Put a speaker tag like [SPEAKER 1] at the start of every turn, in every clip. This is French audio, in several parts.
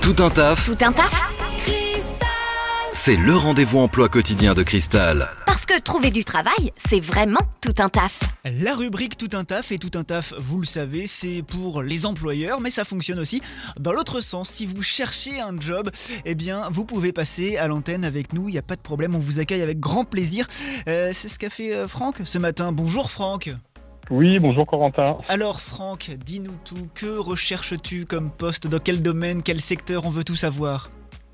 [SPEAKER 1] Tout un taf,
[SPEAKER 2] Tout un taf
[SPEAKER 1] c'est le rendez-vous emploi quotidien de Cristal.
[SPEAKER 2] Parce que trouver du travail, c'est vraiment tout un taf.
[SPEAKER 3] La rubrique Tout un taf et Tout un taf, vous le savez, c'est pour les employeurs, mais ça fonctionne aussi dans l'autre sens. Si vous cherchez un job, eh bien, vous pouvez passer à l'antenne avec nous, il n'y a pas de problème, on vous accueille avec grand plaisir. Euh, c'est ce qu'a fait euh, Franck ce matin. Bonjour Franck.
[SPEAKER 4] Oui, bonjour Corentin.
[SPEAKER 3] Alors Franck, dis-nous tout, que recherches-tu comme poste, dans quel domaine, quel secteur, on veut tout savoir?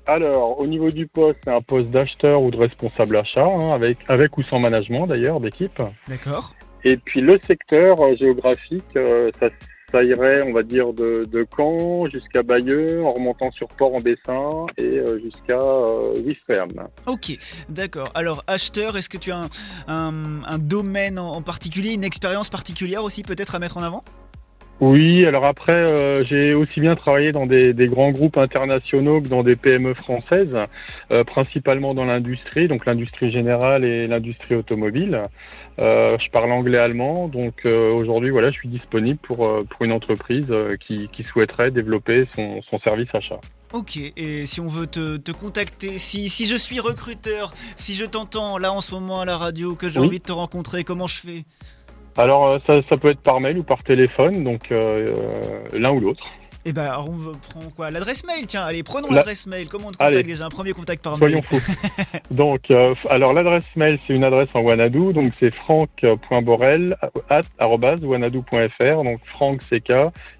[SPEAKER 4] Alors, au niveau du poste, c'est un poste d'acheteur ou de responsable achat, hein, avec, avec ou sans management d'ailleurs d'équipe.
[SPEAKER 3] D'accord.
[SPEAKER 4] Et puis le secteur euh, géographique, euh, ça, ça irait, on va dire, de, de Caen jusqu'à Bayeux, en remontant sur Port en Bessin et euh, jusqu'à euh.
[SPEAKER 3] Ok, d'accord. Alors, acheteur, est-ce que tu as un, domaine en particulier, une expérience particulière aussi peut-être à mettre en avant?
[SPEAKER 4] Oui, alors après, euh, j'ai aussi bien travaillé dans des, des grands groupes internationaux que dans des PME françaises, euh, principalement dans l'industrie, donc l'industrie générale et l'industrie automobile. Euh, je parle anglais allemand, donc aujourd'hui, voilà, je suis disponible pour, pour une entreprise qui, qui souhaiterait développer son, son service achat.
[SPEAKER 3] Ok, et si on veut te, te contacter, si, si je suis recruteur, si je t'entends là en ce moment à la radio, que j'ai
[SPEAKER 4] Oui.
[SPEAKER 3] envie de te rencontrer, comment je fais?
[SPEAKER 4] Alors, euh, ça, ça peut être par mail ou par téléphone, donc euh, euh, l'un ou l'autre.
[SPEAKER 3] Eh ben, on prend quoi? L'adresse mail, tiens, allez, prenons
[SPEAKER 4] La-
[SPEAKER 3] l'adresse mail. Comment on te contacte
[SPEAKER 4] Allez.
[SPEAKER 3] déjà? Un premier contact par
[SPEAKER 4] Soyons
[SPEAKER 3] mail.
[SPEAKER 4] fous. donc, euh, alors l'adresse mail, c'est une adresse en Wanadu, donc c'est franck.borel donc Franck CK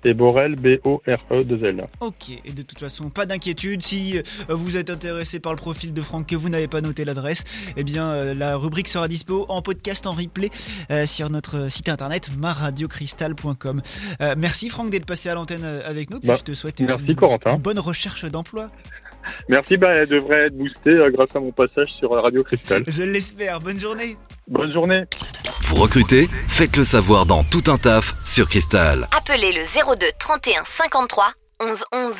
[SPEAKER 4] et Borel B O R E 2 L.
[SPEAKER 3] Ok, et de toute façon, pas d'inquiétude, si euh, vous êtes intéressé par le profil de Franck, que vous n'avez pas noté l'adresse, eh bien, euh, la rubrique sera dispo en podcast, en replay, euh, sur notre site internet maradiocristal.com. Euh, merci Franck d'être passé à l'antenne avec nous, puis
[SPEAKER 4] Bah,
[SPEAKER 3] je te souhaite une,
[SPEAKER 4] merci, Corentin.
[SPEAKER 3] une bonne recherche d'emploi.
[SPEAKER 4] Merci, bah, elle devrait être boostée euh, grâce à mon passage sur Radio Cristal.
[SPEAKER 3] Je l'espère, bonne journée
[SPEAKER 4] Bonne journée.
[SPEAKER 1] Vous recrutez Faites le savoir dans Tout un taf sur Cristal.
[SPEAKER 2] Appelez le 02 31 53 11 11.